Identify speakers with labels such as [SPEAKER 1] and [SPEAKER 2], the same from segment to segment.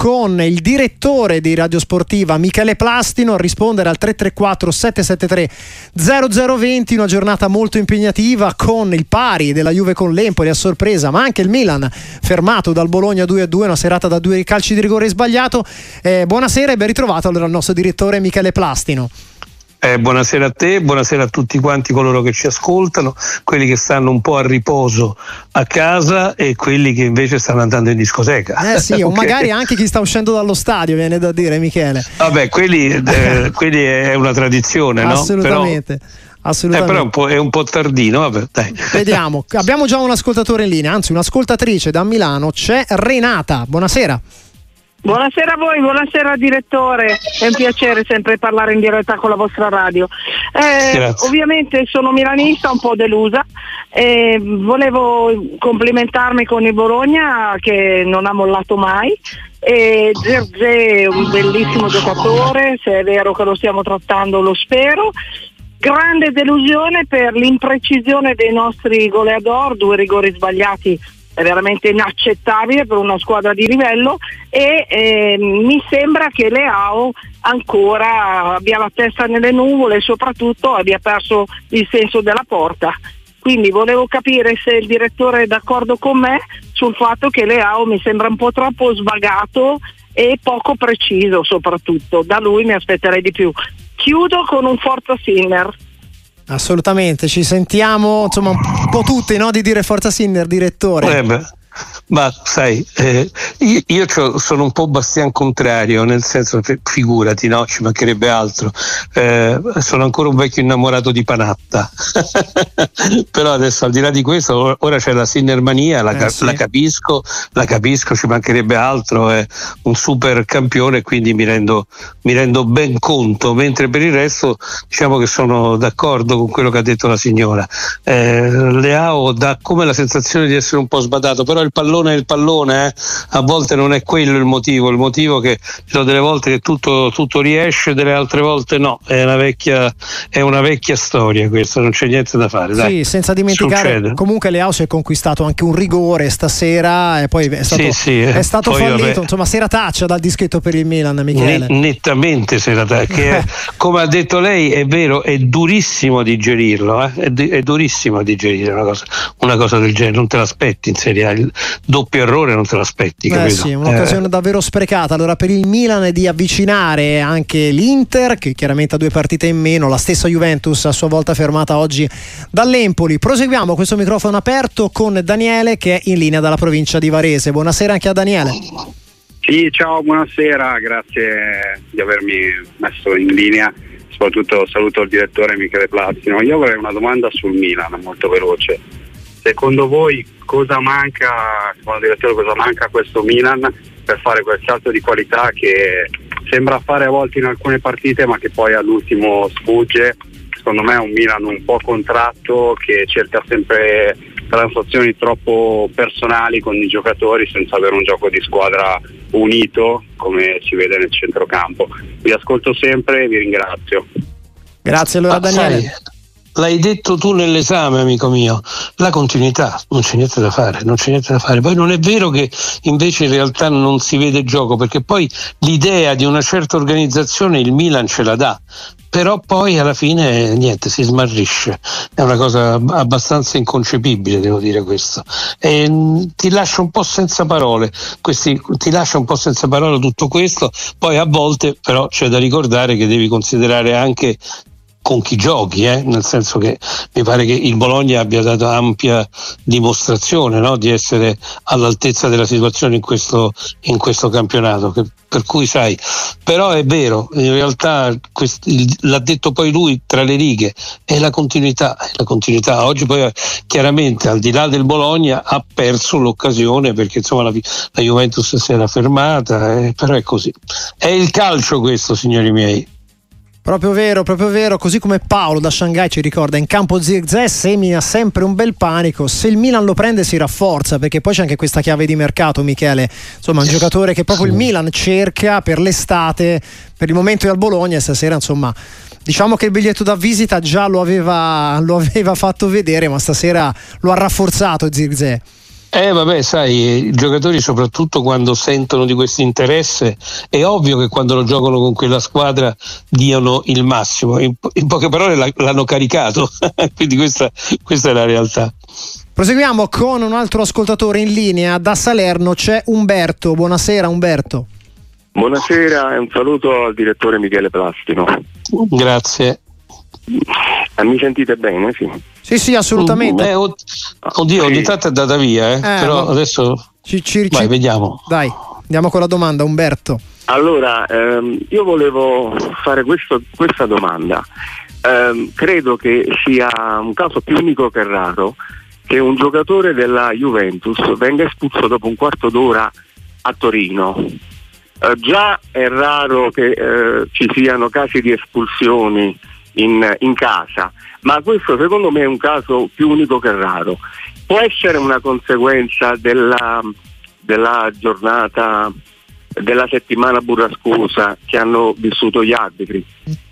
[SPEAKER 1] con il direttore di Radio Sportiva Michele Plastino a rispondere al 334 773 0020, una giornata molto impegnativa con il pari della Juve con l'Empoli a sorpresa, ma anche il Milan fermato dal Bologna 2-2, una serata da due calci di rigore sbagliato. Eh, buonasera e ben ritrovato allora il nostro direttore Michele Plastino.
[SPEAKER 2] Eh, buonasera a te, buonasera a tutti quanti coloro che ci ascoltano, quelli che stanno un po' a riposo a casa e quelli che invece stanno andando in discoteca.
[SPEAKER 1] Eh sì, okay. o magari anche chi sta uscendo dallo stadio, viene da dire Michele.
[SPEAKER 2] Vabbè, quelli, eh, quelli è una tradizione, no?
[SPEAKER 1] Assolutamente. Però, Assolutamente.
[SPEAKER 2] Eh, però è un, po', è un po' tardino, vabbè.
[SPEAKER 1] Vediamo, abbiamo già un ascoltatore in linea, anzi un'ascoltatrice da Milano, c'è Renata. Buonasera.
[SPEAKER 3] Buonasera a voi, buonasera direttore, è un piacere sempre parlare in diretta con la vostra radio. Eh, ovviamente sono milanista, un po' delusa, e volevo complimentarmi con il Bologna che non ha mollato mai. E Zerze è un bellissimo giocatore, se è vero che lo stiamo trattando lo spero. Grande delusione per l'imprecisione dei nostri goleador, due rigori sbagliati è veramente inaccettabile per una squadra di livello e eh, mi sembra che Leao ancora abbia la testa nelle nuvole e soprattutto abbia perso il senso della porta. Quindi volevo capire se il direttore è d'accordo con me sul fatto che Leao mi sembra un po' troppo svagato e poco preciso soprattutto. Da lui mi aspetterei di più. Chiudo con un Forza Sinner.
[SPEAKER 1] Assolutamente, ci sentiamo insomma un po' tutti no, di dire Forza Sinner, direttore.
[SPEAKER 2] Eh ma sai, eh, io, io sono un po' Bastian contrario, nel senso, figurati, no? ci mancherebbe altro. Eh, sono ancora un vecchio innamorato di Panatta. Però adesso al di là di questo, ora c'è la Sinnermania, la, eh, sì. la capisco, la capisco, ci mancherebbe altro, è un super campione, quindi mi rendo, mi rendo ben conto, mentre per il resto diciamo che sono d'accordo con quello che ha detto la signora. Eh, Leao dà come la sensazione di essere un po' sbadato, però il pallone è il pallone, eh? a volte non è quello il motivo, il motivo è che ci sono delle volte che tutto, tutto riesce, delle altre volte no, è una, vecchia, è una vecchia storia questa, non c'è niente da fare. Dai.
[SPEAKER 1] Sì, senza dimenticare, Succede. comunque Leao si è conquistato anche un rigore stasera e poi è stato, sì, sì, è stato poi, fallito, vabbè. insomma serataccia dal dischetto per il Milan Michele.
[SPEAKER 2] nettamente serataccia, che come ha detto lei è vero, è durissimo digerirlo, eh? è, è, durissimo digerire una cosa, una cosa del genere, non te l'aspetti in Serie A, doppio errore non te l'aspetti. Eh
[SPEAKER 1] capito? sì, un'occasione eh. davvero sprecata. Allora per il Milan è di avvicinare anche l'Inter, che chiaramente ha due partite in meno, la stessa Juventus a sua volta fermata oggi dall'Empoli. Proseguiamo questo microfono aperto con Daniele che è in linea dalla provincia di Varese. Buonasera anche a Daniele.
[SPEAKER 4] Sì, ciao, buonasera, grazie di avermi messo in linea. Soprattutto saluto il direttore Michele Plazzino. Io avrei una domanda sul Milan, molto veloce Secondo voi cosa manca, secondo direttore, cosa manca a questo Milan per fare quel salto di qualità che sembra fare a volte in alcune partite ma che poi all'ultimo sfugge? Secondo me è un Milan un po' contratto che cerca sempre transazioni troppo personali con i giocatori senza avere un gioco di squadra unito come si vede nel centrocampo. Vi ascolto sempre e vi ringrazio.
[SPEAKER 1] Grazie allora Daniele.
[SPEAKER 2] L'hai detto tu nell'esame, amico mio, la continuità, non c'è niente da fare, non c'è niente da fare. Poi non è vero che invece in realtà non si vede gioco, perché poi l'idea di una certa organizzazione il Milan ce la dà, però poi alla fine niente, si smarrisce. È una cosa abbastanza inconcepibile, devo dire questo. E, mm, ti lascia un po' senza parole, questi, ti lascia un po' senza parole tutto questo, poi a volte però c'è da ricordare che devi considerare anche con chi giochi, eh? nel senso che mi pare che il Bologna abbia dato ampia dimostrazione no? di essere all'altezza della situazione in questo, in questo campionato. Che, per cui sai, però è vero, in realtà quest, il, l'ha detto poi lui tra le righe, è la continuità, è la continuità. Oggi poi chiaramente al di là del Bologna ha perso l'occasione perché insomma la, la Juventus si era fermata, eh, però è così. È il calcio questo, signori miei.
[SPEAKER 1] Proprio vero, proprio vero, così come Paolo da Shanghai ci ricorda, in campo Zirkzee semina sempre un bel panico, se il Milan lo prende si rafforza, perché poi c'è anche questa chiave di mercato Michele, insomma un giocatore che proprio il Milan cerca per l'estate, per il momento è al Bologna e stasera insomma diciamo che il biglietto da visita già lo aveva, lo aveva fatto vedere, ma stasera lo ha rafforzato Zirkzee.
[SPEAKER 2] Eh vabbè, sai, i giocatori soprattutto quando sentono di questo interesse è ovvio che quando lo giocano con quella squadra diano il massimo. In, in poche parole l'hanno caricato, quindi questa, questa è la realtà.
[SPEAKER 1] Proseguiamo con un altro ascoltatore in linea da Salerno, c'è Umberto. Buonasera Umberto.
[SPEAKER 5] Buonasera e un saluto al direttore Michele Plastino.
[SPEAKER 2] Grazie.
[SPEAKER 5] Eh, mi sentite bene? Sì.
[SPEAKER 1] Sì, sì, assolutamente.
[SPEAKER 2] Eh, oddio, ogni tanto è andata via, eh? Eh, però no. adesso
[SPEAKER 1] ci, ci,
[SPEAKER 2] Vai, ci... vediamo.
[SPEAKER 1] Dai, andiamo con la domanda, Umberto.
[SPEAKER 5] Allora, ehm, io volevo fare questo, questa domanda. Eh, credo che sia un caso più unico che raro che un giocatore della Juventus venga espulso dopo un quarto d'ora a Torino. Eh, già è raro che eh, ci siano casi di espulsioni in, in casa, ma questo secondo me è un caso più unico che raro. Può essere una conseguenza della, della giornata della settimana burrascosa che hanno vissuto gli arbitri.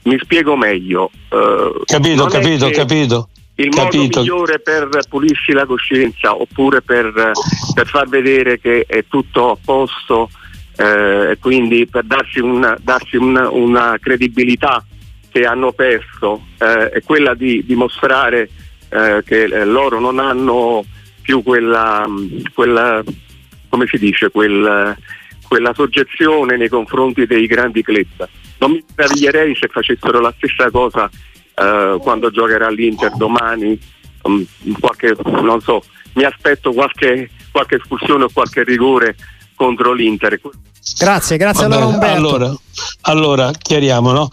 [SPEAKER 5] Mi spiego meglio.
[SPEAKER 2] Uh, capito, capito, capito.
[SPEAKER 5] Il
[SPEAKER 2] capito.
[SPEAKER 5] modo migliore per pulirsi la coscienza oppure per, per far vedere che è tutto a posto eh, quindi per darsi, una, darsi una, una credibilità che hanno perso eh, è quella di dimostrare eh, che eh, loro non hanno più quella, quella come si dice, quel, quella soggezione nei confronti dei grandi club. Non mi meraviglierei se facessero la stessa cosa eh, quando giocherà l'Inter domani, um, qualche, non so, mi aspetto qualche, qualche espulsione o qualche rigore contro l'Inter.
[SPEAKER 1] Grazie, grazie allora Umberto.
[SPEAKER 2] Allora, allora chiariamo, no?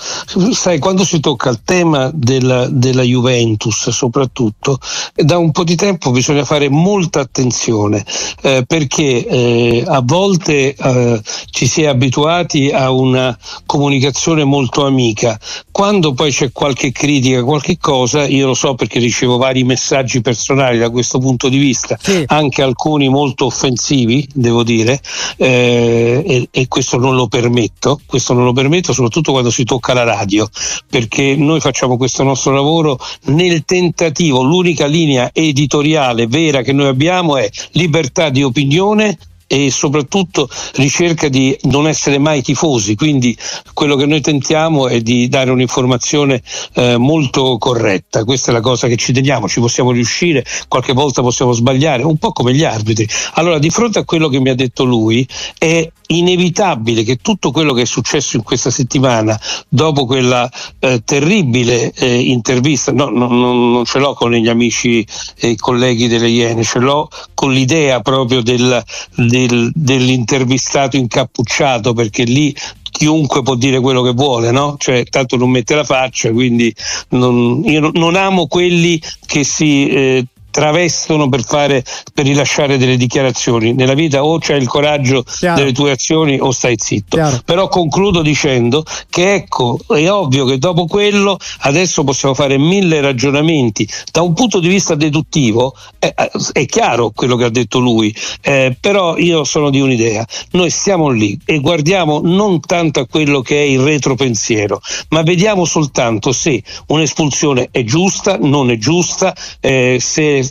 [SPEAKER 2] Sai, quando si tocca il tema della, della, Juventus, soprattutto, da un po' di tempo bisogna fare molta attenzione eh, perché eh, a volte eh, ci si è abituati a una comunicazione molto amica. Quando poi c'è qualche critica, qualche cosa, io lo so perché ricevo vari messaggi personali da questo punto di vista, sì. anche alcuni molto offensivi, devo dire, eh, e, e questo non lo permetto. Questo non lo permetto soprattutto quando si tocca la radio, perché noi facciamo questo nostro lavoro nel tentativo, l'unica linea editoriale vera che noi abbiamo è libertà di opinione e soprattutto ricerca di non essere mai tifosi, quindi quello che noi tentiamo è di dare un'informazione eh, molto corretta, questa è la cosa che ci teniamo, ci possiamo riuscire, qualche volta possiamo sbagliare, un po' come gli arbitri. Allora di fronte a quello che mi ha detto lui è inevitabile che tutto quello che è successo in questa settimana, dopo quella eh, terribile eh, intervista, no, no, no, non ce l'ho con gli amici e colleghi delle Iene, ce l'ho con l'idea proprio del, del, dell'intervistato incappucciato, perché lì chiunque può dire quello che vuole, no? Cioè, tanto non mette la faccia, quindi non, io non amo quelli che si eh, travestono per, fare, per rilasciare delle dichiarazioni. Nella vita o c'hai il coraggio Chiaro. delle tue azioni o stai zitto. Chiaro. Però concludo dicendo che ecco, è ovvio che dopo quello adesso possiamo fare mille ragionamenti. Da un punto di vista deduttivo è, è chiaro quello che ha detto lui, eh, però io sono di un'idea. Noi stiamo lì e guardiamo non tanto a quello che è il retropensiero, ma vediamo soltanto se un'espulsione è giusta, non è giusta, eh, se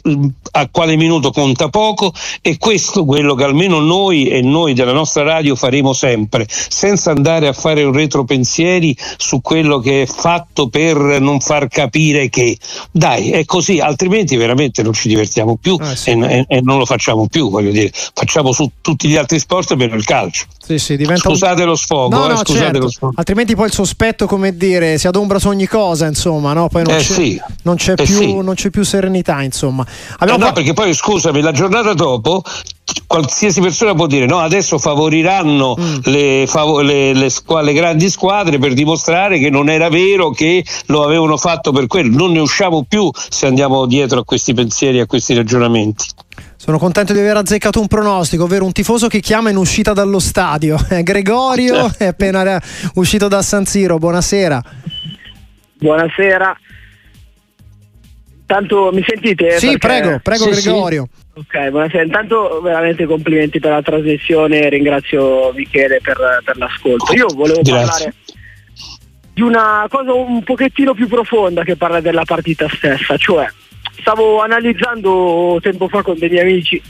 [SPEAKER 2] a quale minuto conta poco e questo è quello che almeno noi e noi della nostra radio faremo sempre, senza andare a fare un retropensieri su quello che è fatto per non far capire che dai, è così, altrimenti veramente non ci divertiamo più ah, sì. e, e, non lo facciamo più, voglio dire, facciamo su tutti gli altri sport meno il calcio.
[SPEAKER 1] Sì, sì,
[SPEAKER 2] scusate
[SPEAKER 1] un...
[SPEAKER 2] lo sfogo,
[SPEAKER 1] no,
[SPEAKER 2] eh,
[SPEAKER 1] no, scusate certo. lo sfogo. Altrimenti poi il sospetto, come dire, si adombra su ogni cosa, insomma, no? Poi non,
[SPEAKER 2] eh,
[SPEAKER 1] c'è,
[SPEAKER 2] sì.
[SPEAKER 1] non, c'è
[SPEAKER 2] eh,
[SPEAKER 1] più,
[SPEAKER 2] sì.
[SPEAKER 1] non c'è più serenità, insomma.
[SPEAKER 2] Abbiamo eh no, perché poi scusami, la giornata dopo qualsiasi persona può dire no, adesso favoriranno mm. le, fav- le, le, squ- le, grandi squadre per dimostrare che non era vero che lo avevano fatto per quello. Non ne usciamo più se andiamo dietro a questi pensieri, a questi ragionamenti.
[SPEAKER 1] Sono contento di aver azzeccato un pronostico, ovvero un tifoso che chiama in uscita dallo stadio. Gregorio è appena uscito da San Siro. Buonasera.
[SPEAKER 6] Buonasera. Tanto mi sentite?
[SPEAKER 1] Sì, Perché... prego, prego sì, Gregorio.
[SPEAKER 6] Sì. Ok, buonasera. Intanto veramente complimenti per la trasmissione, ringrazio Michele per, per l'ascolto. Io volevo Grazie. parlare di una cosa un pochettino più profonda che parla della partita stessa, cioè stavo analizzando tempo fa con miei amici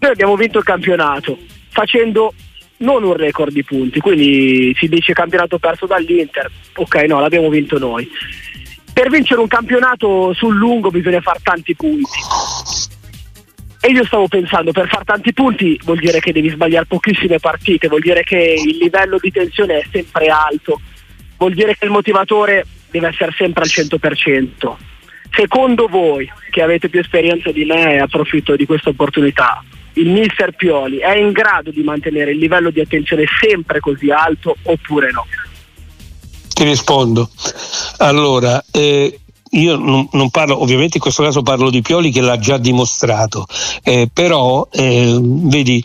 [SPEAKER 6] Noi abbiamo vinto il campionato facendo non un record di punti, quindi si dice campionato perso dall'Inter, ok no, l'abbiamo vinto noi. Per vincere un campionato sul lungo bisogna fare tanti punti. E io stavo pensando, per fare tanti punti vuol dire che devi sbagliare pochissime partite, vuol dire che il livello di tensione è sempre alto, vuol dire che il motivatore deve essere sempre al 100%. Secondo voi, che avete più esperienza di me e approfitto di questa opportunità, il mister Pioli è in grado di mantenere il livello di attenzione sempre così alto oppure no?
[SPEAKER 2] Ti rispondo. Allora, eh, io non, non, parlo, ovviamente in questo caso parlo di Pioli che l'ha già dimostrato, eh, però eh, vedi,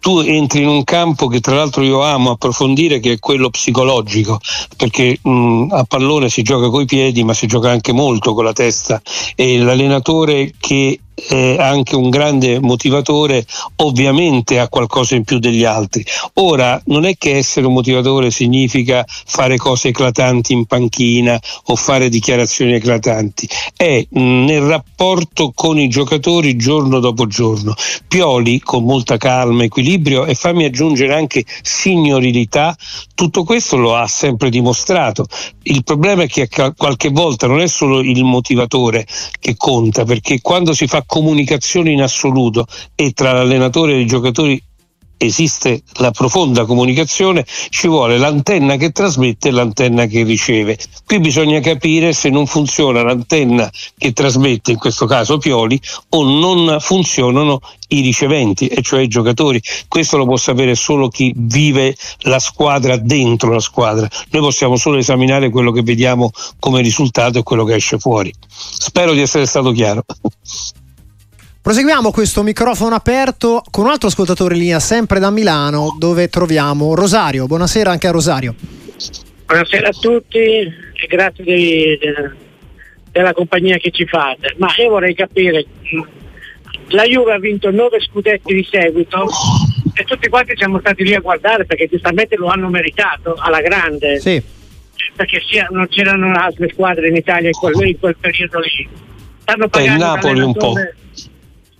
[SPEAKER 2] tu entri in un campo che tra l'altro io amo approfondire che è quello psicologico perché mh, a pallone si gioca coi piedi ma si gioca anche molto con la testa e l'allenatore che è anche un grande motivatore, ovviamente ha qualcosa in più degli altri. Ora, non è che essere un motivatore significa fare cose eclatanti in panchina o fare dichiarazioni eclatanti, è nel rapporto con i giocatori giorno dopo giorno. Pioli, con molta calma, equilibrio e fammi aggiungere anche signorilità, tutto questo lo ha sempre dimostrato. Il problema è che qualche volta non è solo il motivatore che conta, perché quando si fa comunicazione in assoluto e tra l'allenatore e i giocatori esiste la profonda comunicazione, ci vuole l'antenna che trasmette e l'antenna che riceve. Qui bisogna capire se non funziona l'antenna che trasmette, in questo caso Pioli, o non funzionano i riceventi, e cioè i giocatori. Questo lo può sapere solo chi vive la squadra dentro la squadra. Noi possiamo solo esaminare quello che vediamo come risultato e quello che esce fuori. Spero di essere stato chiaro.
[SPEAKER 1] Proseguiamo questo microfono aperto con un altro ascoltatore in linea, sempre da Milano, dove troviamo Rosario. Buonasera anche a Rosario.
[SPEAKER 7] Buonasera a tutti e grazie di, de, della compagnia che ci fate. Ma io vorrei capire, la Juve ha vinto nove scudetti di seguito e tutti quanti siamo stati lì a guardare perché giustamente lo hanno meritato alla grande.
[SPEAKER 1] Sì.
[SPEAKER 7] Perché sia, non c'erano altre squadre in Italia in quel, in quel periodo lì.
[SPEAKER 2] Stanno pagando Napoli un po'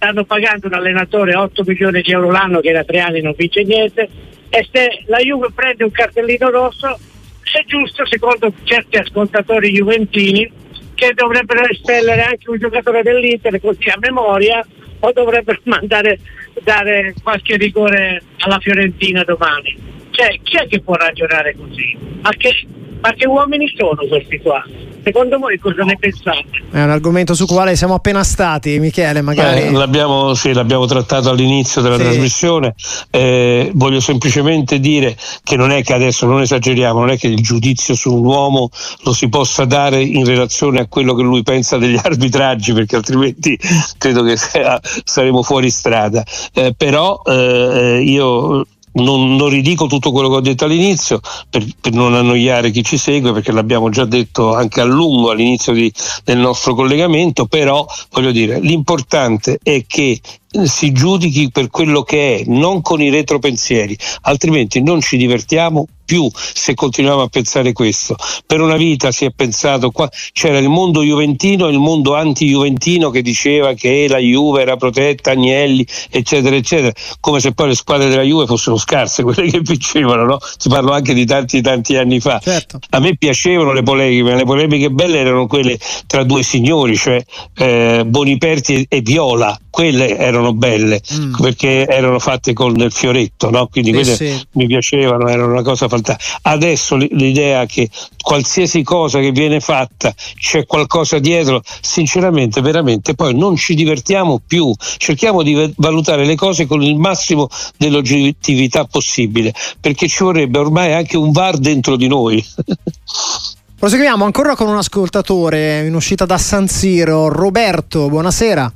[SPEAKER 7] stanno pagando un allenatore 8 milioni di euro l'anno che da tre anni non vince niente e se la Juve prende un cartellino rosso è giusto secondo certi ascoltatori juventini che dovrebbero espellere anche un giocatore dell'Inter così a memoria o dovrebbero mandare dare qualche rigore alla Fiorentina domani. Cioè, chi è che può ragionare così? Ma che, ma che uomini sono questi qua? Secondo voi cosa ne pensate?
[SPEAKER 1] È un argomento su quale siamo appena stati, Michele, magari.
[SPEAKER 2] Eh, l'abbiamo, sì, l'abbiamo, trattato all'inizio della sì. trasmissione. Eh, voglio semplicemente dire che non è che adesso non esageriamo, non è che il giudizio su un uomo lo si possa dare in relazione a quello che lui pensa degli arbitraggi, perché altrimenti credo che saremo fuori strada. Eh, però eh, io non, non, ridico tutto quello che ho detto all'inizio per, per, non annoiare chi ci segue perché l'abbiamo già detto anche a lungo all'inizio di, del nostro collegamento però voglio dire l'importante è che si giudichi per quello che è, non con i retropensieri, altrimenti non ci divertiamo più se continuiamo a pensare questo. Per una vita si è pensato, qua, c'era il mondo juventino e il mondo anti-juventino che diceva che la Juve era protetta, Agnelli, eccetera, eccetera, come se poi le squadre della Juve fossero scarse, quelle che vincevano, no? Si parla anche di tanti tanti anni fa.
[SPEAKER 1] Certo.
[SPEAKER 2] A me piacevano le polemiche, ma le polemiche belle erano quelle tra due signori, cioè eh, Boniperti e Viola, quelle erano belle mm. perché erano fatte con il fioretto, no? quindi quelle sì. mi piacevano, erano una cosa fantastica. Adesso l'idea che qualsiasi cosa che viene fatta c'è qualcosa dietro, sinceramente, veramente poi non ci divertiamo più, cerchiamo di valutare le cose con il massimo dell'oggettività possibile, perché ci vorrebbe ormai anche un VAR dentro di noi.
[SPEAKER 1] Proseguiamo ancora con un ascoltatore in uscita da San Siro, Roberto, buonasera.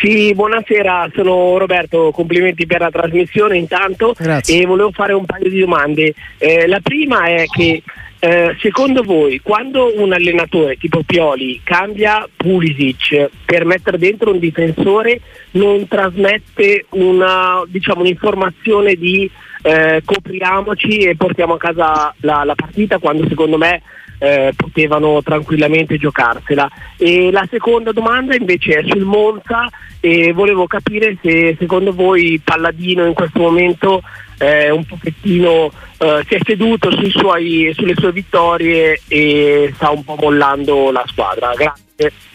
[SPEAKER 6] Sì, buonasera, sono Roberto, complimenti per la trasmissione intanto
[SPEAKER 1] Grazie.
[SPEAKER 6] e volevo fare un paio di domande. Eh, la prima è che eh, secondo voi quando un allenatore tipo Pioli cambia Pulisic per mettere dentro un difensore non trasmette una, diciamo, un'informazione di eh, copriamoci e portiamo a casa la, la partita quando secondo me eh, potevano tranquillamente giocarsela. E la seconda domanda invece è sul Monza e volevo capire se secondo voi Palladino in questo momento eh, un pochettino eh, si è seduto suoi, sulle sue vittorie e sta un po' mollando la squadra. Grazie.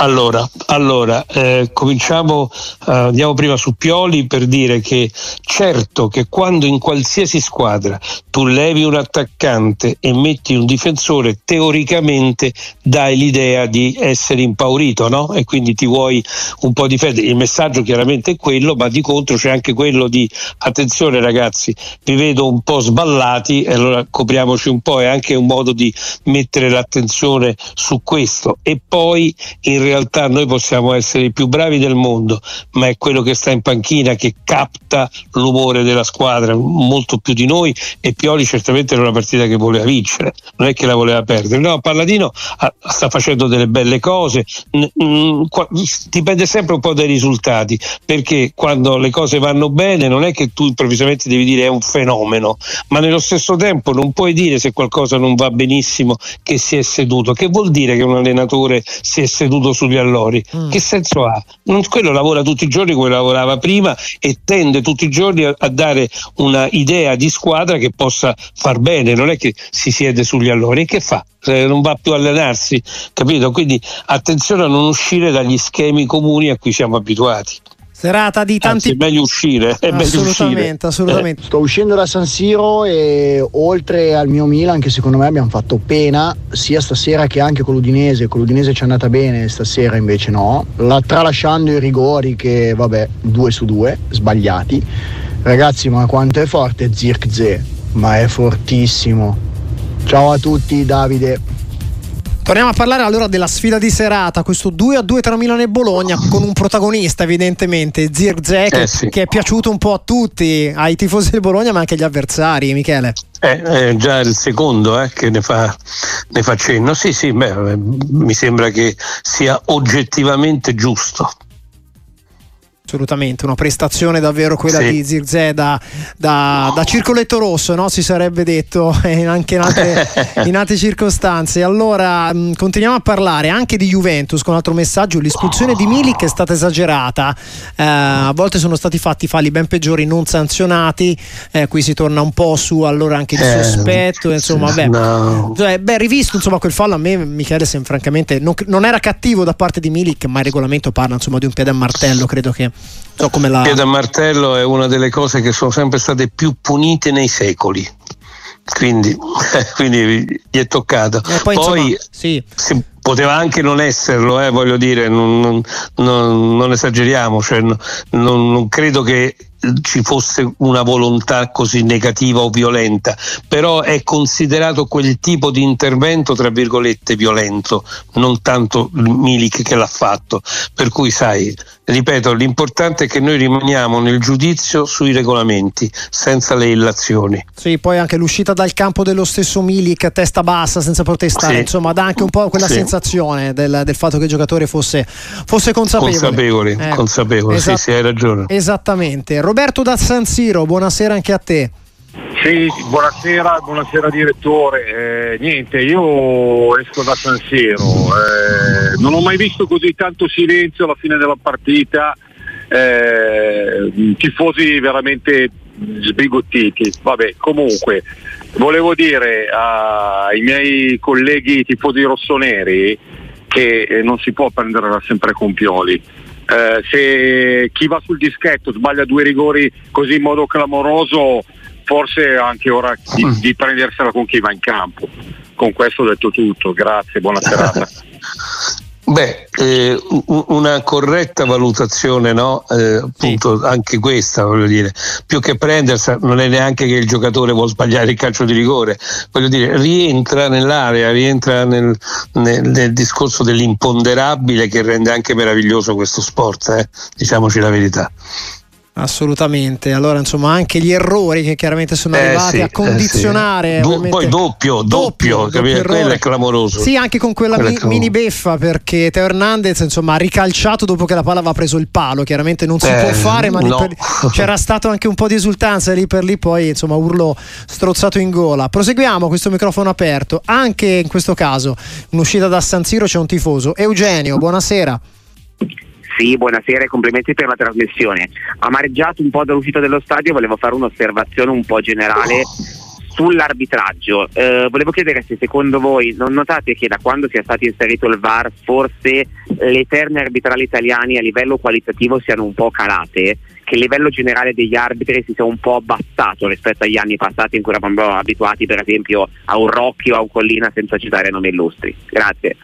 [SPEAKER 2] Allora, allora eh, cominciamo, eh, andiamo prima su Pioli per dire che certo che quando in qualsiasi squadra tu levi un attaccante e metti un difensore, teoricamente dai l'idea di essere impaurito, no? E quindi ti vuoi un po' difendere. Il messaggio chiaramente è quello, ma di contro c'è anche quello di attenzione ragazzi, vi vedo un po' sballati, e allora copriamoci un po', è anche un modo di mettere l'attenzione su questo. E poi in noi possiamo essere i più bravi del mondo, ma è quello che sta in panchina che capta l'umore della squadra molto più di noi e Pioli certamente era una partita che voleva vincere, non è che la voleva perdere. No, Palladino ah, sta facendo delle belle cose, dipende sempre un po' dai risultati, perché quando le cose vanno bene non è che tu improvvisamente devi dire è un fenomeno, ma nello stesso tempo non puoi dire se qualcosa non va benissimo che si è seduto. Che vuol dire che un allenatore si è seduto sugli allori. Mm. Che senso ha? Non, quello lavora tutti i giorni come lavorava prima e tende tutti i giorni a, a dare una idea di squadra che possa far bene, non è che si siede sugli allori. E che fa? non va più a allenarsi, capito? Quindi attenzione a non uscire dagli schemi comuni a cui siamo abituati.
[SPEAKER 1] Serata di tanti.
[SPEAKER 2] Anzi, è meglio uscire. È
[SPEAKER 1] assolutamente,
[SPEAKER 2] meglio uscire.
[SPEAKER 1] assolutamente.
[SPEAKER 8] Eh. Sto uscendo da San Siro e oltre al mio Milan, che secondo me abbiamo fatto pena, sia stasera che anche con l'Udinese. Con l'Udinese ci è andata bene, stasera invece no. La, tralasciando i rigori, che vabbè, due su due, sbagliati. Ragazzi, ma quanto è forte Zirkze? Ma è fortissimo. Ciao a tutti, Davide.
[SPEAKER 1] Torniamo a parlare allora della sfida di serata, questo 2 a 2 tra Milano e Bologna, con un protagonista evidentemente, Zirze, che, eh sì. che, è piaciuto un po' a tutti, ai tifosi del Bologna ma anche agli avversari, Michele.
[SPEAKER 2] Eh, è già il secondo eh, che ne fa, ne fa cenno. Sì, sì, beh, mi sembra che sia oggettivamente giusto.
[SPEAKER 1] Assolutamente, una prestazione davvero quella sì. di Zirze da, da, da, circoletto rosso, no? si sarebbe detto anche in altre, in altre circostanze. Allora, mh, continuiamo a parlare anche di Juventus con un altro messaggio. L'espulsione di Milik è stata esagerata, eh, a volte sono stati fatti falli ben peggiori non sanzionati, eh, qui si torna un po' su allora anche il eh, sospetto, insomma, beh, no. cioè, beh, rivisto insomma, quel fallo a me Michele francamente non, non, era cattivo da parte di Milik, ma il regolamento parla insomma, di un piede a martello, credo che
[SPEAKER 2] So come la... Piede a martello è una delle cose che sono sempre state più punite nei secoli. Quindi, quindi gli è toccato.
[SPEAKER 1] poi, poi insomma, sì.
[SPEAKER 2] si, poteva anche non esserlo, eh, voglio dire, non, non, non, non esageriamo, cioè, non, credo che ci fosse una volontà così negativa o violenta, però è considerato quel tipo di intervento, tra virgolette, violento, non tanto Milik che l'ha fatto. Per cui, sai, ripeto, l'importante è che noi rimaniamo nel giudizio sui regolamenti, senza le illazioni.
[SPEAKER 1] Sì, poi anche l'uscita dal campo dello stesso Milik a testa bassa, senza protestare, sì. insomma, dà anche un po' quella sì. sensazione del, del, fatto che il giocatore fosse, fosse consapevole.
[SPEAKER 2] Consapevole, eh, consapevole, esat- sì, sì, hai ragione.
[SPEAKER 1] Esattamente. Roberto da San Siro, buonasera anche a te.
[SPEAKER 9] Sì, buonasera, buonasera direttore. Eh, niente, io esco da San Siro. Eh, non ho mai visto così tanto silenzio alla fine della partita. Eh, tifosi veramente sbigottiti. Vabbè, comunque, volevo dire ai miei colleghi tifosi rossoneri che non si può prendere sempre con Pioli eh, se chi va sul dischetto sbaglia due rigori così in modo clamoroso, forse è anche ora di, mm. di prendersela con chi va in campo. Con questo ho detto tutto, grazie, buona serata.
[SPEAKER 2] Beh, eh, una corretta valutazione, no? Eh, appunto, sì. anche questa, voglio dire, più che prendersela, non è neanche che il giocatore vuole sbagliare il calcio di rigore, voglio dire, rientra nell'area, rientra nel, nel, nel discorso dell'imponderabile che rende anche meraviglioso questo sport, eh? diciamoci la verità.
[SPEAKER 1] Assolutamente, allora insomma anche gli errori che chiaramente sono eh, arrivati sì, a condizionare.
[SPEAKER 2] Eh sì. Do, poi doppio, doppio, doppio quello è clamoroso.
[SPEAKER 1] Sì, anche con quella mi, mini beffa perché Teo Hernandez insomma ha ricalciato dopo che la palla aveva preso il palo, chiaramente non si eh, può fare, ma no. per, c'era stato anche un po' di esultanza lì per lì, poi insomma urlo strozzato in gola. Proseguiamo questo microfono aperto, anche in questo caso un'uscita da San Siro c'è un tifoso. Eugenio, buonasera.
[SPEAKER 10] Sì, buonasera e complimenti per la trasmissione. Amareggiato un po' dall'uscita dello stadio, volevo fare un'osservazione un po' generale sull'arbitraggio. Eh, volevo chiedere se secondo voi non notate che da quando sia stato inserito il VAR forse le terme arbitrali italiane a livello qualitativo siano un po' calate, che il livello generale degli arbitri si sia un po' abbassato rispetto agli anni passati in cui eravamo abituati per esempio a un Rocchio o a un Collina senza citare nomi illustri. Grazie.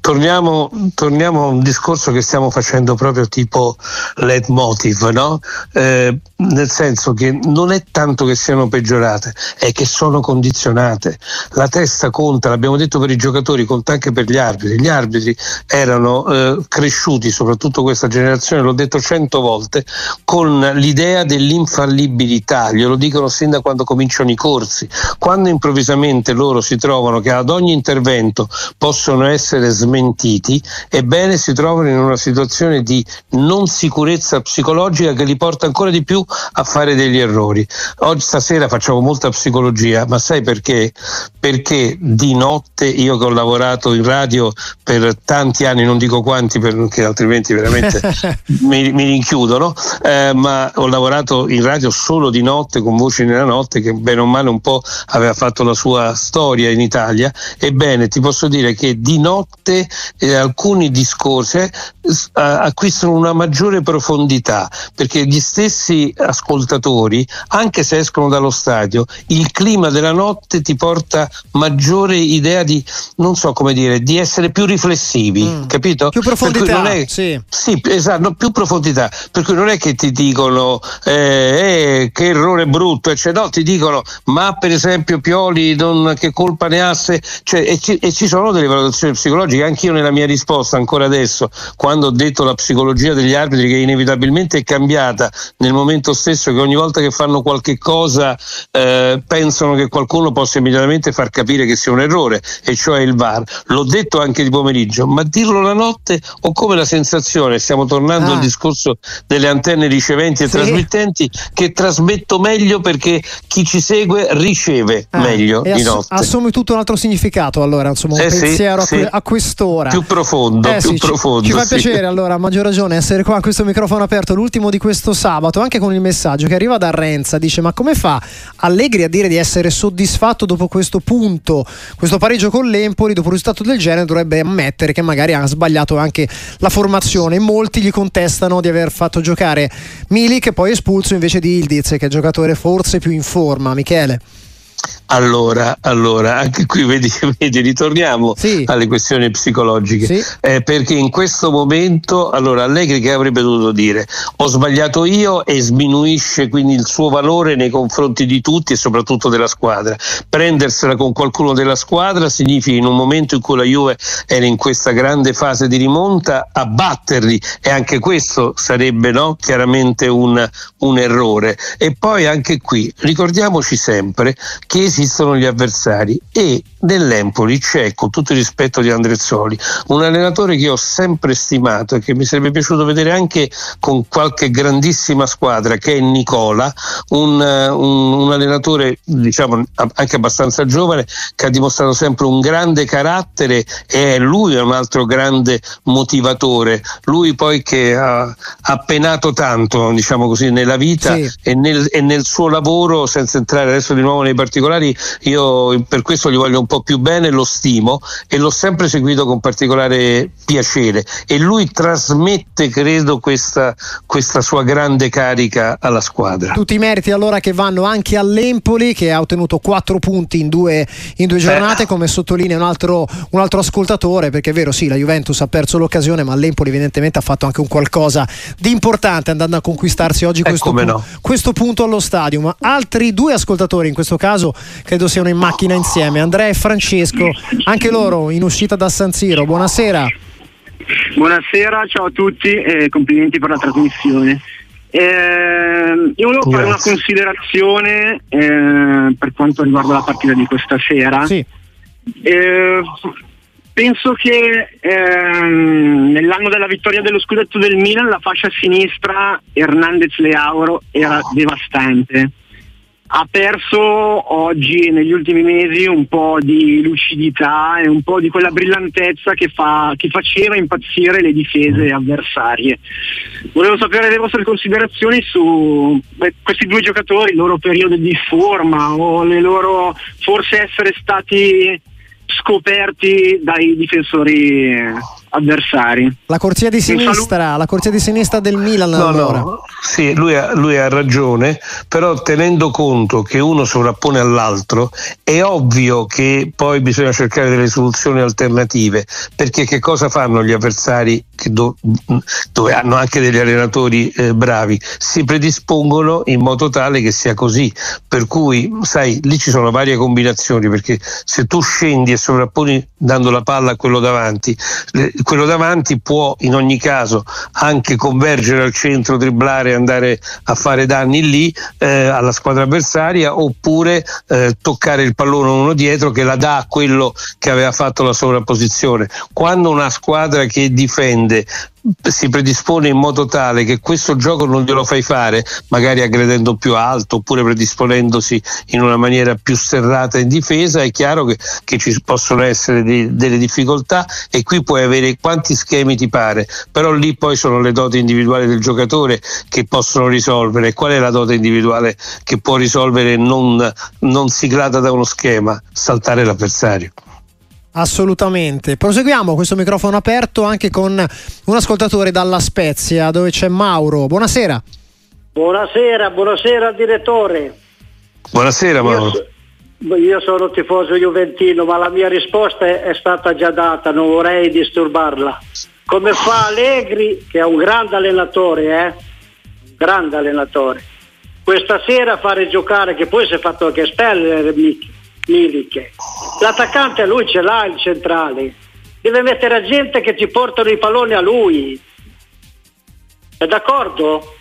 [SPEAKER 2] Torniamo, torniamo, a un discorso che stiamo facendo proprio tipo leitmotiv, no? eh, nel senso che non è tanto che siano peggiorate, è che sono condizionate. La testa conta, l'abbiamo detto per i giocatori, conta anche per gli arbitri. Gli arbitri erano eh, cresciuti, soprattutto questa generazione, l'ho detto cento volte, con l'idea dell'infallibilità, glielo dicono sin da quando cominciano i corsi. Quando improvvisamente loro si trovano che ad ogni intervento possono essere smentiti, ebbene si trovano in una situazione di non sicurezza psicologica che li porta ancora di più a fare degli errori. Oggi stasera facciamo molta psicologia, ma sai perché? Perché di notte io che ho lavorato in radio per tanti anni, non dico quanti perché altrimenti veramente mi, mi, rinchiudono, eh, ma ho lavorato in radio solo di notte con Voci nella notte che bene o male un po' aveva fatto la sua storia in Italia. Ebbene, ti posso dire che di notte volte eh, alcuni discorsi eh, acquistano una maggiore profondità perché gli stessi ascoltatori, anche se escono dallo stadio, il clima della notte ti porta maggiore idea di, non so come dire, di essere più riflessivi, mm. capito?
[SPEAKER 1] Più profondità, è, sì.
[SPEAKER 2] sì. esatto, più profondità, per cui non è che ti dicono eh, eh, che errore brutto, cioè, no, ti dicono ma per esempio Pioli non, che colpa ne ha se, cioè, e, ci, e ci sono delle valutazioni psicologiche psicologica, anch'io nella mia risposta ancora adesso, quando ho detto la psicologia degli arbitri che inevitabilmente è cambiata nel momento stesso che ogni volta che fanno qualche cosa eh, pensano che qualcuno possa immediatamente far capire che sia un errore, e cioè il VAR. L'ho detto anche di pomeriggio, ma dirlo la notte ho come la sensazione, stiamo tornando ah. al discorso delle antenne riceventi e sì. trasmittenti, che trasmetto meglio perché chi ci segue riceve ah. meglio e di ass- notte.
[SPEAKER 1] Assume tutto un altro significato allora, insomma, un eh pensiero sì, a, que- a quest'ora.
[SPEAKER 2] Più profondo, eh, più sì, profondo.
[SPEAKER 1] Ci, ci fa sì. piacere allora, a maggior ragione, essere qua a questo microfono aperto, l'ultimo di questo sabato, anche con il messaggio che arriva da Renza, dice ma come fa Allegri a dire di essere soddisfatto dopo questo punto, questo pareggio con l'Empoli, dopo un risultato del genere dovrebbe ammettere che magari ha sbagliato anche la formazione. Molti gli contestano di aver fatto giocare Milik, poi espulso invece di Ildiz, che è giocatore forse più in forma. Michele.
[SPEAKER 2] Allora, allora, anche qui vedi, vedi ritorniamo sì. alle questioni psicologiche, sì. eh, perché in questo momento, allora Allegri che avrebbe dovuto dire? Ho sbagliato io e sminuisce quindi il suo valore nei confronti di tutti e soprattutto della squadra. Prendersela con qualcuno della squadra significa in un momento in cui la Juve era in questa grande fase di rimonta abbatterli e anche questo sarebbe no? chiaramente un, un errore. E poi anche qui ricordiamoci sempre che esistono gli avversari e nell'Empoli c'è, con tutto il rispetto di Andrezzoli, un allenatore che ho sempre stimato e che mi sarebbe piaciuto vedere anche con qualche grandissima squadra, che è Nicola, un, un, un allenatore diciamo anche abbastanza giovane che ha dimostrato sempre un grande carattere e lui è un altro grande motivatore. Lui poi che ha, ha penato tanto, diciamo così, nella vita sì. e, nel, e nel suo lavoro, senza entrare adesso di nuovo nei particolari, io per questo gli voglio un po' più bene, lo stimo e l'ho sempre seguito con particolare piacere e lui trasmette, credo, questa, questa sua grande carica alla squadra.
[SPEAKER 1] Tutti i meriti allora che vanno anche all'Empoli che ha ottenuto 4 punti in due, in due giornate, eh. come sottolinea un altro, un altro ascoltatore, perché è vero, sì, la Juventus ha perso l'occasione, ma l'Empoli evidentemente ha fatto anche un qualcosa di importante andando a conquistarsi oggi eh, questo, pu- no. questo punto allo stadio. Altri due ascoltatori, in questo caso credo siano in macchina insieme, Andrea e Francesco, anche loro in uscita da San Siro. Buonasera.
[SPEAKER 11] Buonasera, ciao a tutti e complimenti per la trasmissione.
[SPEAKER 6] Eh, io volevo fare una considerazione eh, per quanto riguarda la partita di questa sera.
[SPEAKER 1] Sì.
[SPEAKER 6] Eh, penso che ehm, nell'anno della vittoria dello scudetto del Milan la fascia sinistra Hernandez Leauro era devastante ha perso oggi negli ultimi mesi un po' di lucidità e un po' di quella brillantezza che, fa, che faceva impazzire le difese avversarie. Volevo sapere le vostre considerazioni su beh, questi due giocatori, il loro periodo di forma o le loro forse essere stati scoperti dai difensori avversari.
[SPEAKER 1] La corsia di sinistra, la corsia di sinistra del Milan. No, allora. no,
[SPEAKER 2] sì, lui ha, lui ha, ragione, però tenendo conto che uno sovrappone all'altro, è ovvio che poi bisogna cercare delle soluzioni alternative, perché che cosa fanno gli avversari do, dove hanno anche degli allenatori eh, bravi? Si predispongono in modo tale che sia così, per cui sai, lì ci sono varie combinazioni, perché se tu scendi e sovrapponi dando la palla a quello davanti, quello davanti può in ogni caso anche convergere al centro, dribblare e andare a fare danni lì eh, alla squadra avversaria oppure eh, toccare il pallone uno dietro che la dà a quello che aveva fatto la sovrapposizione. Quando una squadra che difende si predispone in modo tale che questo gioco non glielo fai fare, magari aggredendo più alto oppure predisponendosi in una maniera più serrata in difesa, è chiaro che, che ci possono essere di, delle difficoltà e qui puoi avere quanti schemi ti pare, però lì poi sono le doti individuali del giocatore che possono risolvere. Qual è la dote individuale che può risolvere non, non siglata da uno schema? Saltare l'avversario.
[SPEAKER 1] Assolutamente. Proseguiamo questo microfono aperto anche con un ascoltatore dalla Spezia dove c'è Mauro. Buonasera.
[SPEAKER 11] Buonasera, buonasera direttore.
[SPEAKER 2] Buonasera Mauro.
[SPEAKER 11] Io, io sono tifoso juventino, ma la mia risposta è, è stata già data, non vorrei disturbarla. Come fa Allegri, che è un grande allenatore, eh? Grande allenatore. Questa sera fare giocare, che poi si è fatto anche espellere Milik. L'attaccante lui ce l'ha il centrale. Deve mettere gente che ti portano i palloni a lui. È d'accordo?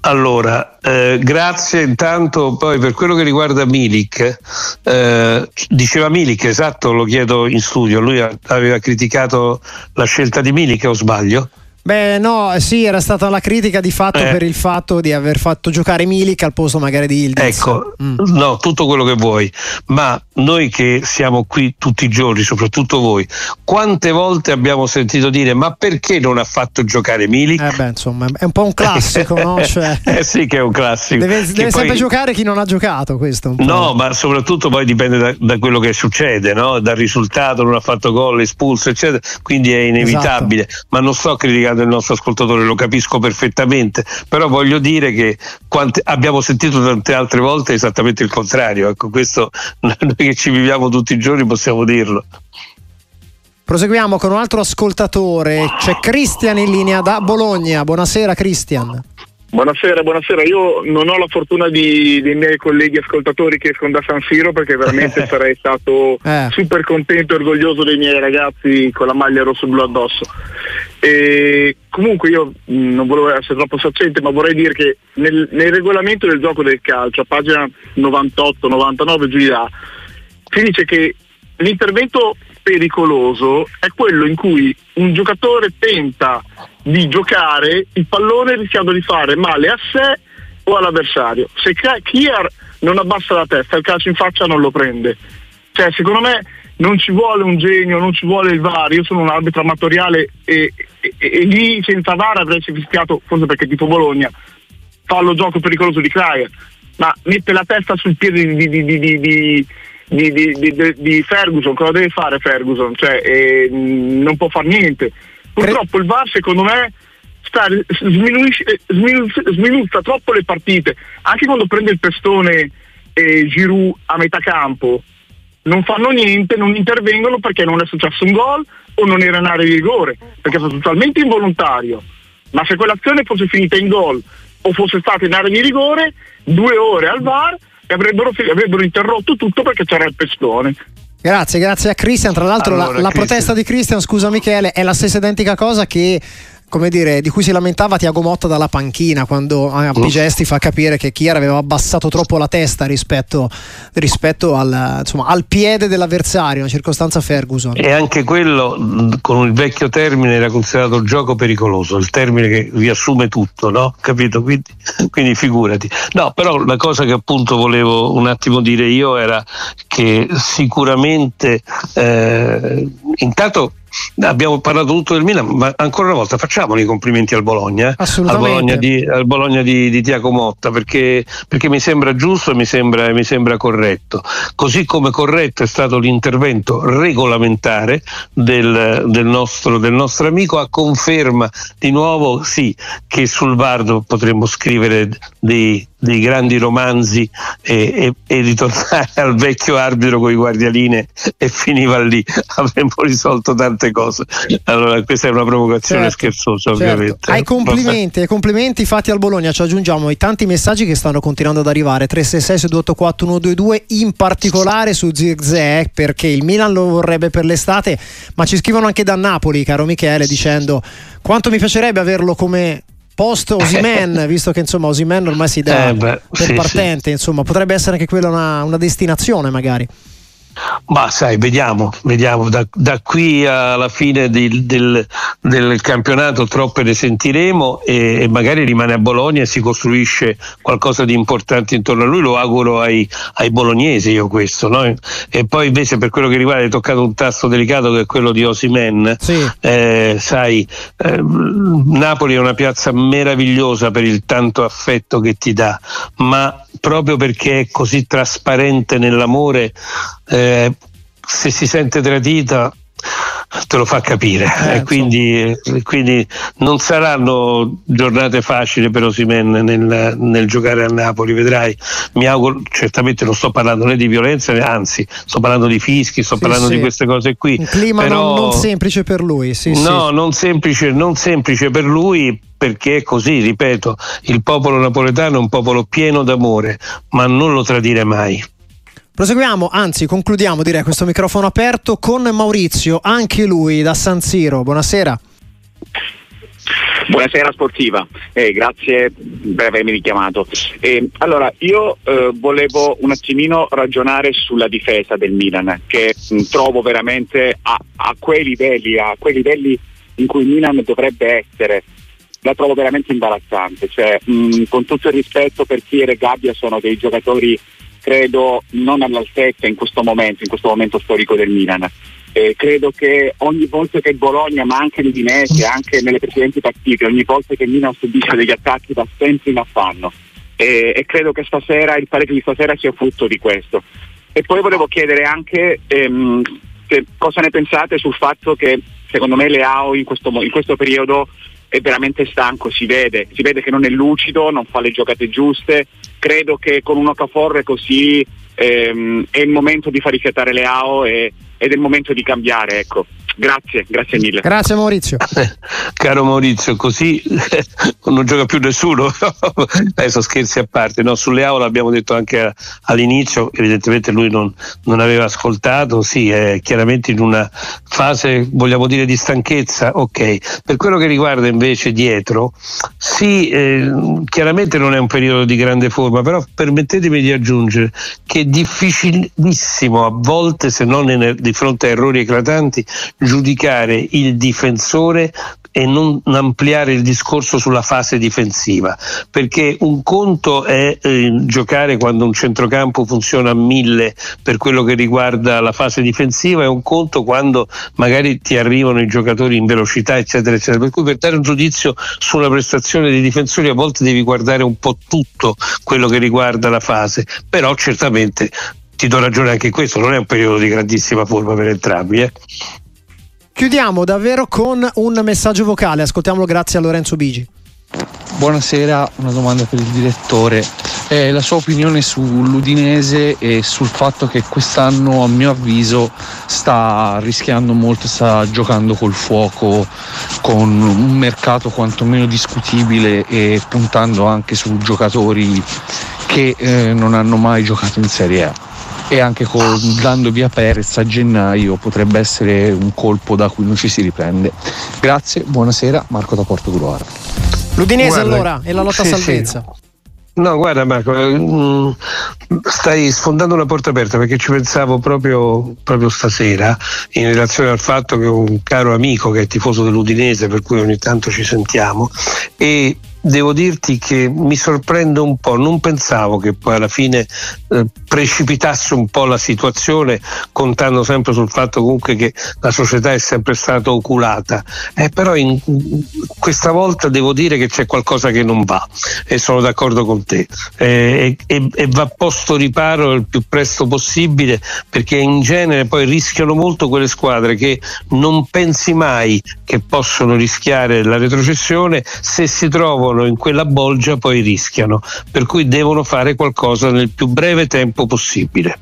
[SPEAKER 2] Allora, eh, grazie intanto poi per quello che riguarda Milik, eh, diceva Milik, esatto, lo chiedo in studio, lui aveva criticato la scelta di Milik o sbaglio?
[SPEAKER 1] Beh, no, sì, era stata la critica di fatto eh. per il fatto di aver fatto giocare Milik al posto magari di Ildiz.
[SPEAKER 2] Ecco, mm. no, tutto quello che vuoi, ma noi che siamo qui tutti i giorni, soprattutto voi, quante volte abbiamo sentito dire ma perché non ha fatto giocare Milik?
[SPEAKER 1] Eh beh, insomma, è un po' un classico, no?
[SPEAKER 2] Cioè, eh sì che è un classico.
[SPEAKER 1] Deve, deve sempre giocare chi non ha giocato, questo.
[SPEAKER 2] No, ma soprattutto poi dipende da, da quello che succede, no? Dal risultato, non ha fatto gol, espulso, eccetera, quindi è inevitabile, esatto. ma non sto criticando del nostro ascoltatore, lo capisco perfettamente, però voglio dire che quante, abbiamo sentito tante altre volte esattamente il contrario, ecco, questo noi che ci viviamo tutti i giorni possiamo dirlo.
[SPEAKER 1] Proseguiamo con un altro ascoltatore, c'è Cristian in linea da Bologna. Buonasera Cristian.
[SPEAKER 12] Buonasera, buonasera. Io non ho la fortuna di, dei miei colleghi ascoltatori che escono da San Siro perché veramente sarei stato eh. super contento e orgoglioso dei miei ragazzi con la maglia rosso-blu addosso. E comunque io mm, non volevo essere troppo saccente, ma vorrei dire che nel, nel regolamento del gioco del calcio, a pagina 98-99 giù di là, si dice che l'intervento pericoloso è quello in cui un giocatore tenta di giocare il pallone rischiando di fare male a sé o all'avversario. Se Kier non abbassa la testa, il calcio in faccia non lo prende. Cioè, secondo me non ci vuole un genio, non ci vuole il VAR. Io sono un arbitro amatoriale e, e, e lì senza VAR avrei fischiato, forse perché tipo Bologna, fallo gioco pericoloso di Cryer, ma mette la testa sul piede di, di, di, di Ferguson, cosa deve fare Ferguson? Cioè, eh, non può fare niente. Purtroppo il VAR secondo me sta, sminuzza troppo le partite, anche quando prende il pestone eh, Giroud a metà campo non fanno niente, non intervengono perché non è successo un gol o non era in area di rigore, perché è stato totalmente involontario. Ma se quell'azione fosse finita in gol o fosse stata in area di rigore, due ore al VAR e avrebbero, avrebbero interrotto tutto perché c'era il pestone.
[SPEAKER 1] Grazie, grazie a Christian. Tra l'altro, allora, la, la protesta di Christian, scusa Michele, è la stessa identica cosa che come dire, di cui si lamentava Tiago Motta dalla panchina quando a mm. Pigesti fa capire che Chiara aveva abbassato troppo la testa rispetto, rispetto al, insomma, al, piede dell'avversario, una circostanza Ferguson.
[SPEAKER 2] E anche quello con il vecchio termine era considerato gioco pericoloso, il termine che riassume tutto, no? Capito? Quindi, quindi figurati. No, però la cosa che appunto volevo un attimo dire io era che sicuramente eh, intanto abbiamo parlato tutto del Milan, ma ancora una volta facciamo i complimenti al Bologna, al Bologna, di, al Bologna di, di, Tiago Motta, perché, perché, mi sembra giusto e mi sembra, mi sembra, corretto. Così come corretto è stato l'intervento regolamentare del, del, nostro, del nostro amico, a conferma di nuovo sì che sul Vardo potremmo scrivere dei dei grandi romanzi e, e, e, ritornare al vecchio arbitro con i guardialine e finiva lì, avremmo risolto tante cose. Allora, questa è una provocazione certo, scherzosa, certo. ovviamente.
[SPEAKER 1] Ai complimenti, ai complimenti fatti al Bologna, ci aggiungiamo i tanti messaggi che stanno continuando ad arrivare: 366 284 122, in particolare su Zirze, perché il Milan lo vorrebbe per l'estate, ma ci scrivono anche da Napoli, caro Michele, dicendo quanto mi piacerebbe averlo come post Osimen, visto che insomma Osimen ormai si dà eh beh, per sì, partente, sì. insomma potrebbe essere anche quella una, una destinazione magari.
[SPEAKER 2] Ma sai, vediamo, vediamo. Da, da qui alla fine di, del, del, campionato troppe ne sentiremo e, e, magari rimane a Bologna e si costruisce qualcosa di importante intorno a lui, lo auguro ai, ai bolognesi io questo. No? E poi invece per quello che riguarda hai toccato un tasto delicato che è quello di Osimen,
[SPEAKER 1] sì.
[SPEAKER 2] eh, sai, eh, Napoli è una piazza meravigliosa per il tanto affetto che ti dà, ma proprio perché è così trasparente nell'amore, eh, se si sente tradita te lo fa capire eh, e quindi, quindi, non saranno giornate facili per Osimen nel, nel, giocare a Napoli vedrai mi auguro certamente non sto parlando né di violenza anzi sto parlando di fischi sto sì, parlando sì. di queste cose qui
[SPEAKER 1] un clima Però, non, non, semplice per lui sì,
[SPEAKER 2] no non semplice, non semplice per lui perché è così, ripeto, il popolo napoletano è un popolo pieno d'amore, ma non lo tradire mai.
[SPEAKER 1] Proseguiamo, anzi concludiamo direi questo microfono aperto con Maurizio, anche lui da San Siro. Buonasera.
[SPEAKER 13] Buonasera sportiva, eh, grazie per avermi richiamato. Eh, allora, io eh, volevo un attimino ragionare sulla difesa del Milan, che mh, trovo veramente a, a, quei livelli, a quei livelli in cui il Milan dovrebbe essere. La trovo veramente imbarazzante, cioè, mh, con tutto il rispetto per Chiere e Gabbia sono dei giocatori credo non all'altezza in questo momento, in questo momento storico del Milan. Eh, credo che ogni volta che Bologna, ma anche l'Udinese, anche nelle precedenti partite, ogni volta che il Milan subisce degli attacchi va sempre in affanno. Eh, e credo che stasera, il pareggio di stasera sia frutto di questo. E poi volevo chiedere anche ehm, cosa ne pensate sul fatto che secondo me Leao in questo, in questo periodo è veramente stanco, si vede, si vede che non è lucido, non fa le giocate giuste, credo che con un Okafor così ehm, è il momento di far rifiatare le AO e, ed è il momento di cambiare, ecco. Grazie, grazie mille.
[SPEAKER 1] Grazie Maurizio.
[SPEAKER 2] Caro Maurizio, così non gioca più nessuno. Adesso scherzi a parte, no? sulle aule abbiamo detto anche all'inizio, evidentemente lui non, non aveva ascoltato, sì, è chiaramente in una fase, vogliamo dire, di stanchezza, ok. Per quello che riguarda invece dietro, sì, eh, chiaramente non è un periodo di grande forma, però permettetemi di aggiungere che è difficilissimo a volte, se non in, di fronte a errori eclatanti, giudicare il difensore e non ampliare il discorso sulla fase difensiva, perché un conto è eh, giocare quando un centrocampo funziona a mille per quello che riguarda la fase difensiva e un conto quando magari ti arrivano i giocatori in velocità, eccetera, eccetera. Per cui per dare un giudizio sulla prestazione dei difensori a volte devi guardare un po' tutto quello che riguarda la fase, però certamente ti do ragione anche questo, non è un periodo di grandissima forma per entrambi. Eh.
[SPEAKER 1] Chiudiamo davvero con un messaggio vocale, ascoltiamolo grazie a Lorenzo Bigi.
[SPEAKER 14] Buonasera, una domanda per il direttore. Eh, la sua opinione sull'Udinese e sul fatto che quest'anno, a mio avviso, sta rischiando molto, sta giocando col fuoco, con un mercato quantomeno discutibile e puntando anche su giocatori che eh, non hanno mai giocato in Serie A. e anche con, dando via Perez a gennaio potrebbe essere un colpo da cui non ci si riprende. Grazie, buonasera, Marco da Porto Gruaro.
[SPEAKER 1] L'Udinese Guarda, allora e la lotta sì, a salvezza. Sì.
[SPEAKER 2] No, guarda Marco, mm, stai sfondando una porta aperta perché ci pensavo proprio, proprio, stasera in relazione al fatto che un caro amico che è tifoso dell'Udinese, per cui ogni tanto ci sentiamo, e devo dirti che mi sorprende un po', non pensavo che poi alla fine eh, precipitasse un po' la situazione contando sempre sul fatto comunque che la società è sempre stata oculata, eh, però in, questa volta devo dire che c'è qualcosa che non va e sono d'accordo con te. Eh, e, e, va posto riparo il più presto possibile perché in genere poi rischiano molto quelle squadre che non pensi mai che possono rischiare la retrocessione. Se si trovano trovano in quella bolgia poi rischiano, per cui devono fare qualcosa nel più breve tempo possibile.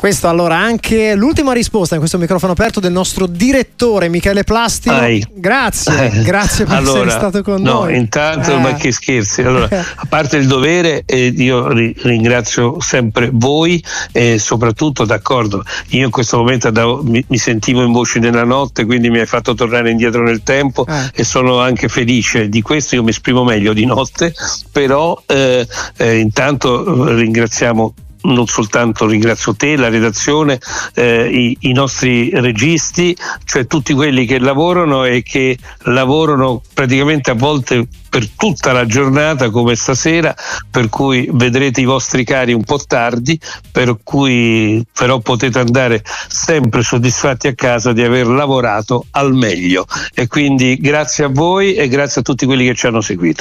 [SPEAKER 1] Questo allora anche l'ultima risposta in questo microfono aperto del nostro direttore Michele Plastino. Ai. Grazie, eh. grazie per allora, essere stato con
[SPEAKER 2] no,
[SPEAKER 1] noi.
[SPEAKER 2] Intanto, eh. ma che scherzi. Allora, a parte il dovere, eh, io ri- ringrazio sempre voi e soprattutto, d'accordo, io in questo momento andavo, mi, mi, sentivo in voce nella notte, quindi mi hai fatto tornare indietro nel tempo eh. e sono anche felice di questo. Io mi esprimo meglio di notte, però eh, intanto ringraziamo non soltanto ringrazio te, la redazione, eh, i, i, nostri registi, cioè tutti quelli che lavorano e che lavorano praticamente a volte per tutta la giornata come stasera, per cui vedrete i vostri cari un po' tardi, per cui però potete andare sempre soddisfatti a casa di aver lavorato al meglio. E quindi grazie a voi e grazie a tutti quelli che ci hanno seguito.